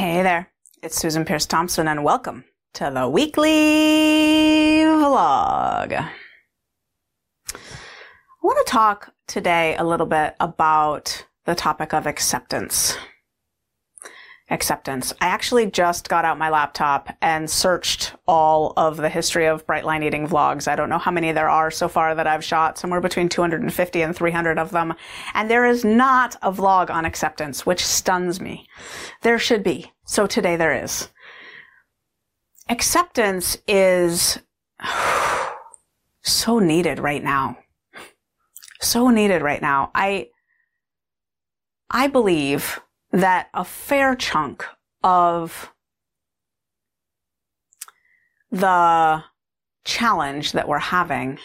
Hey there, it's Susan Peirce Thompson, and welcome to the weekly vlog. I want to talk today a little bit about the topic of acceptance acceptance. I actually just got out my laptop and searched all of the history of Bright Line Eating vlogs. I don't know how many there are so far that I've shot, somewhere between 250 and 300 of them. And there is not a vlog on acceptance, which stuns me. There should be. So today there is. Acceptance is so needed right now. So needed right now. I, I believe that a fair chunk of the challenge that we're having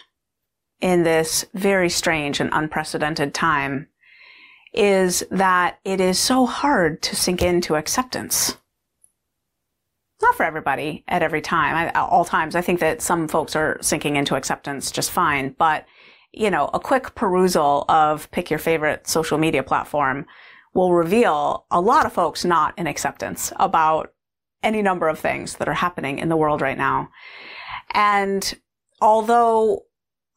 in this very strange and unprecedented time is that it is so hard to sink into acceptance. Not for everybody at every time, at all times. I think that some folks are sinking into acceptance just fine, but you know, a quick perusal of pick your favorite social media platform will reveal a lot of folks not in acceptance about any number of things that are happening in the world right now. And although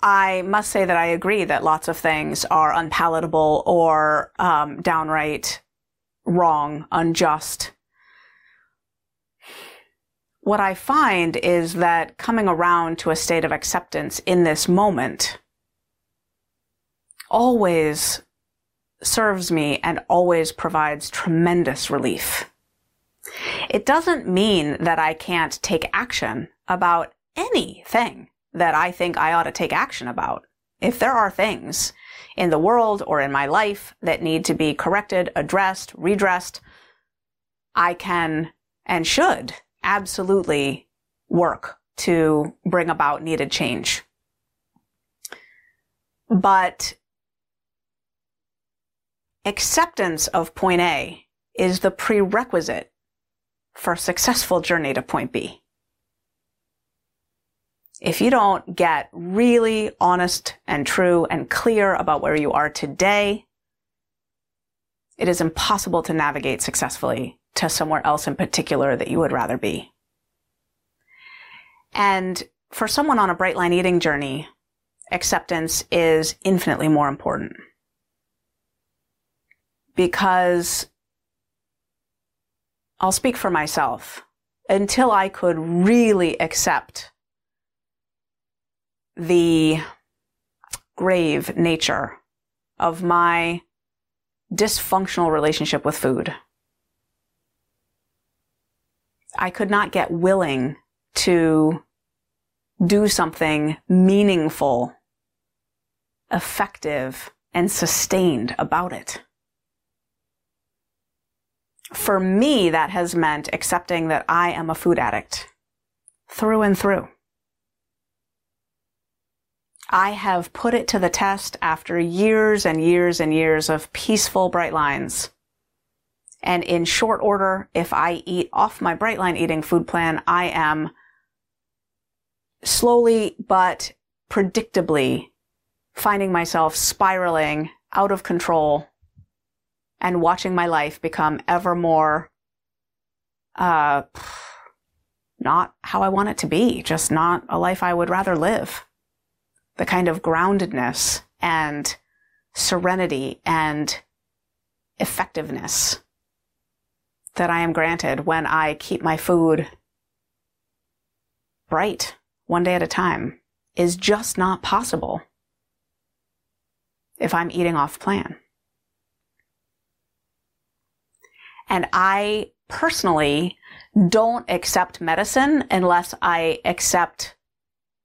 I must say that I agree that lots of things are unpalatable or um, downright wrong, unjust. What I find is that coming around to a state of acceptance in this moment always serves me and always provides tremendous relief. It doesn't mean that I can't take action about anything that I think I ought to take action about. If there are things in the world or in my life that need to be corrected, addressed, redressed, I can and should absolutely work to bring about needed change. But acceptance of point A is the prerequisite for a successful journey to point B. If you don't get really honest and true and clear about where you are today, it is impossible to navigate successfully to somewhere else in particular that you would rather be. And for someone on a bright line eating journey, acceptance is infinitely more important because I'll speak for myself until I could really accept the grave nature of my dysfunctional relationship with food. I could not get willing to do something meaningful, effective, and sustained about it for me, that has meant accepting that I am a food addict through and through. I have put it to the test after years and years and years of peaceful bright lines. And in short order, if I eat off my bright line eating food plan, I am slowly but predictably finding myself spiraling out of control and watching my life become ever more, uh, not how I want it to be, just not a life I would rather live. The kind of groundedness and serenity and effectiveness that I am granted when I keep my food bright one day at a time is just not possible if I'm eating off plan. And I personally don't accept medicine unless I accept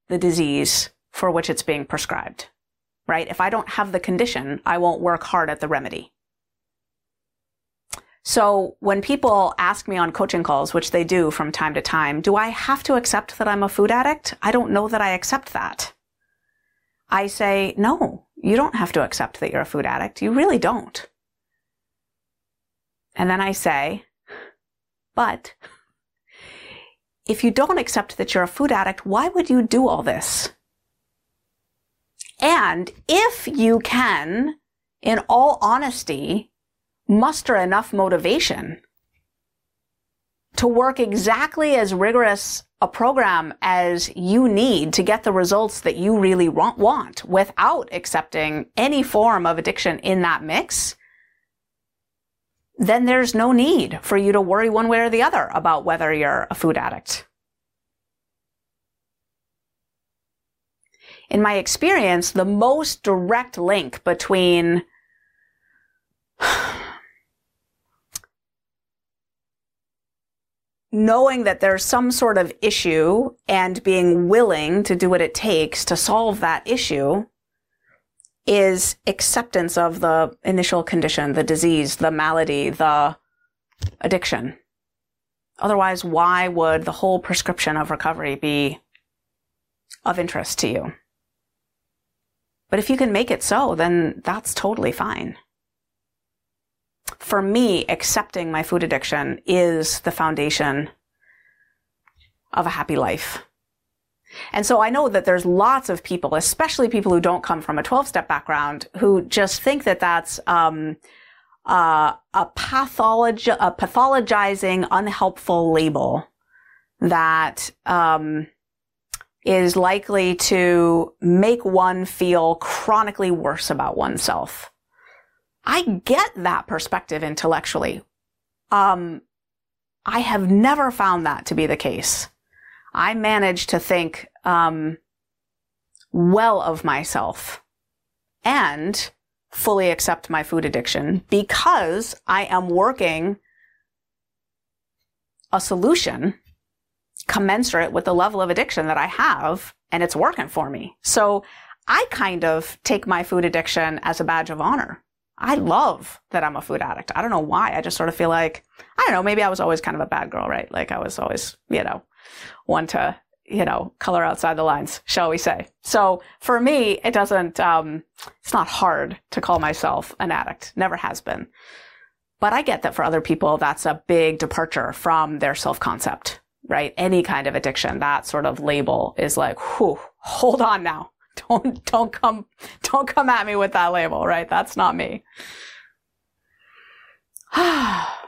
the disease for which it's being prescribed. Right? If I don't have the condition, I won't work hard at the remedy. So when people ask me on coaching calls, which they do from time to time, do I have to accept that I'm a food addict? I don't know that I accept that. I say, no, you don't have to accept that you're a food addict. You really don't. And then I say, but if you don't accept that you're a food addict, why would you do all this? And if you can, in all honesty, muster enough motivation to work exactly as rigorous a program as you need to get the results that you really want, without accepting any form of addiction in that mix, then there's no need for you to worry one way or the other about whether you're a food addict. In my experience, the most direct link between knowing that there's some sort of issue and being willing to do what it takes to solve that issue is acceptance of the initial condition, the disease, the malady, the addiction. Otherwise, why would the whole prescription of recovery be of interest to you? But if you can make it so, then that's totally fine for me, accepting my food addiction is the foundation of a happy life. And so I know that there's lots of people, especially people who don't come from a 12 step background, who just think that that's, um, uh, a pathology, a pathologizing, unhelpful label that, um, is likely to make one feel chronically worse about oneself. I get that perspective intellectually. Um, I have never found that to be the case. I manage to think um, well of myself and fully accept my food addiction because I am working a solution commensurate with the level of addiction that I have and it's working for me. So I kind of take my food addiction as a badge of honor. I love that I'm a food addict. I don't know why. I just sort of feel like, I don't know, maybe I was always kind of a bad girl, right? Like I was always, you know, one to, you know, color outside the lines, shall we say. So for me, it doesn't, um, it's not hard to call myself an addict. Never has been. But I get that for other people, that's a big departure from their self concept, right? Any kind of addiction, that sort of label is like, whew, hold on now. don't don't come don't come at me with that label, right? That's not me.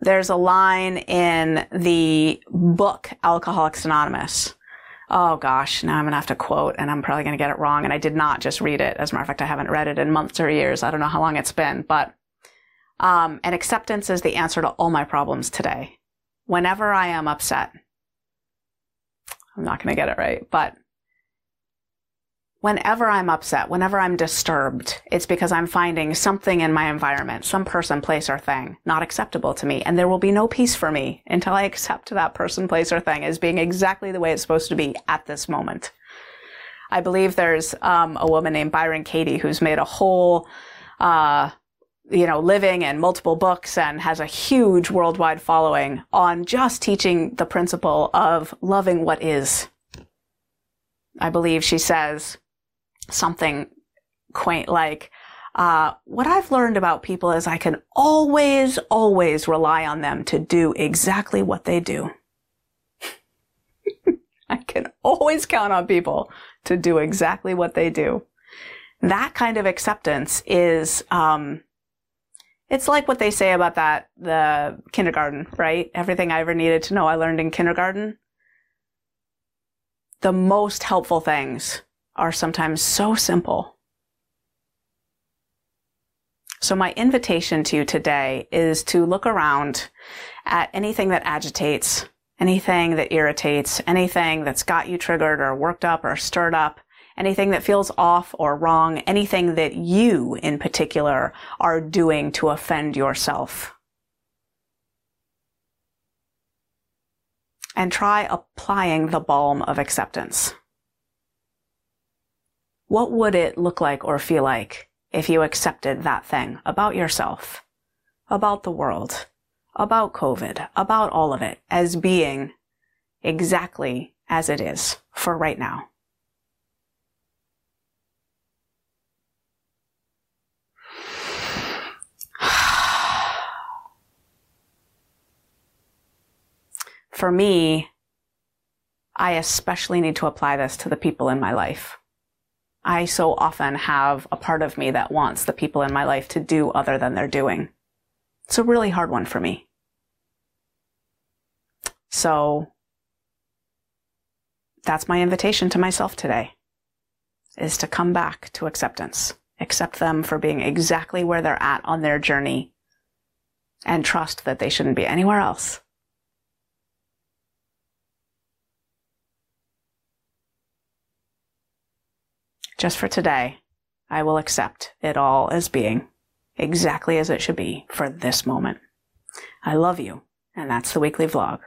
There's a line in the book Alcoholics Anonymous. Oh gosh, now I'm gonna have to quote and I'm probably gonna get it wrong. And I did not just read it. As a matter of fact, I haven't read it in months or years. I don't know how long it's been, but um, and acceptance is the answer to all my problems today. Whenever I am upset, I'm not to get it right, but whenever I'm upset, whenever I'm disturbed, it's because I'm finding something in my environment, some person, place, or thing not acceptable to me. And there will be no peace for me until I accept that person, place, or thing as being exactly the way it's supposed to be at this moment. I believe there's um, a woman named Byron Katie who's made a whole uh, you know, living and multiple books and has a huge worldwide following on just teaching the principle of loving what is. I believe she says something quaint like, uh, what I've learned about people is I can always, always rely on them to do exactly what they do. I can always count on people to do exactly what they do. That kind of acceptance is, um, it's like what they say about that, the kindergarten, right? Everything I ever needed to know I learned in kindergarten. The most helpful things are sometimes so simple. So my invitation to you today is to look around at anything that agitates, anything that irritates, anything that's got you triggered or worked up or stirred up, anything that feels off or wrong, anything that you in particular are doing to offend yourself. And try applying the balm of acceptance. What would it look like or feel like if you accepted that thing about yourself, about the world, about COVID, about all of it as being exactly as it is for right now? for me, I especially need to apply this to the people in my life. I so often have a part of me that wants the people in my life to do other than they're doing. It's a really hard one for me. So that's my invitation to myself today is to come back to acceptance. Accept them for being exactly where they're at on their journey and trust that they shouldn't be anywhere else. Just for today, I will accept it all as being exactly as it should be for this moment. I love you, and that's the weekly vlog.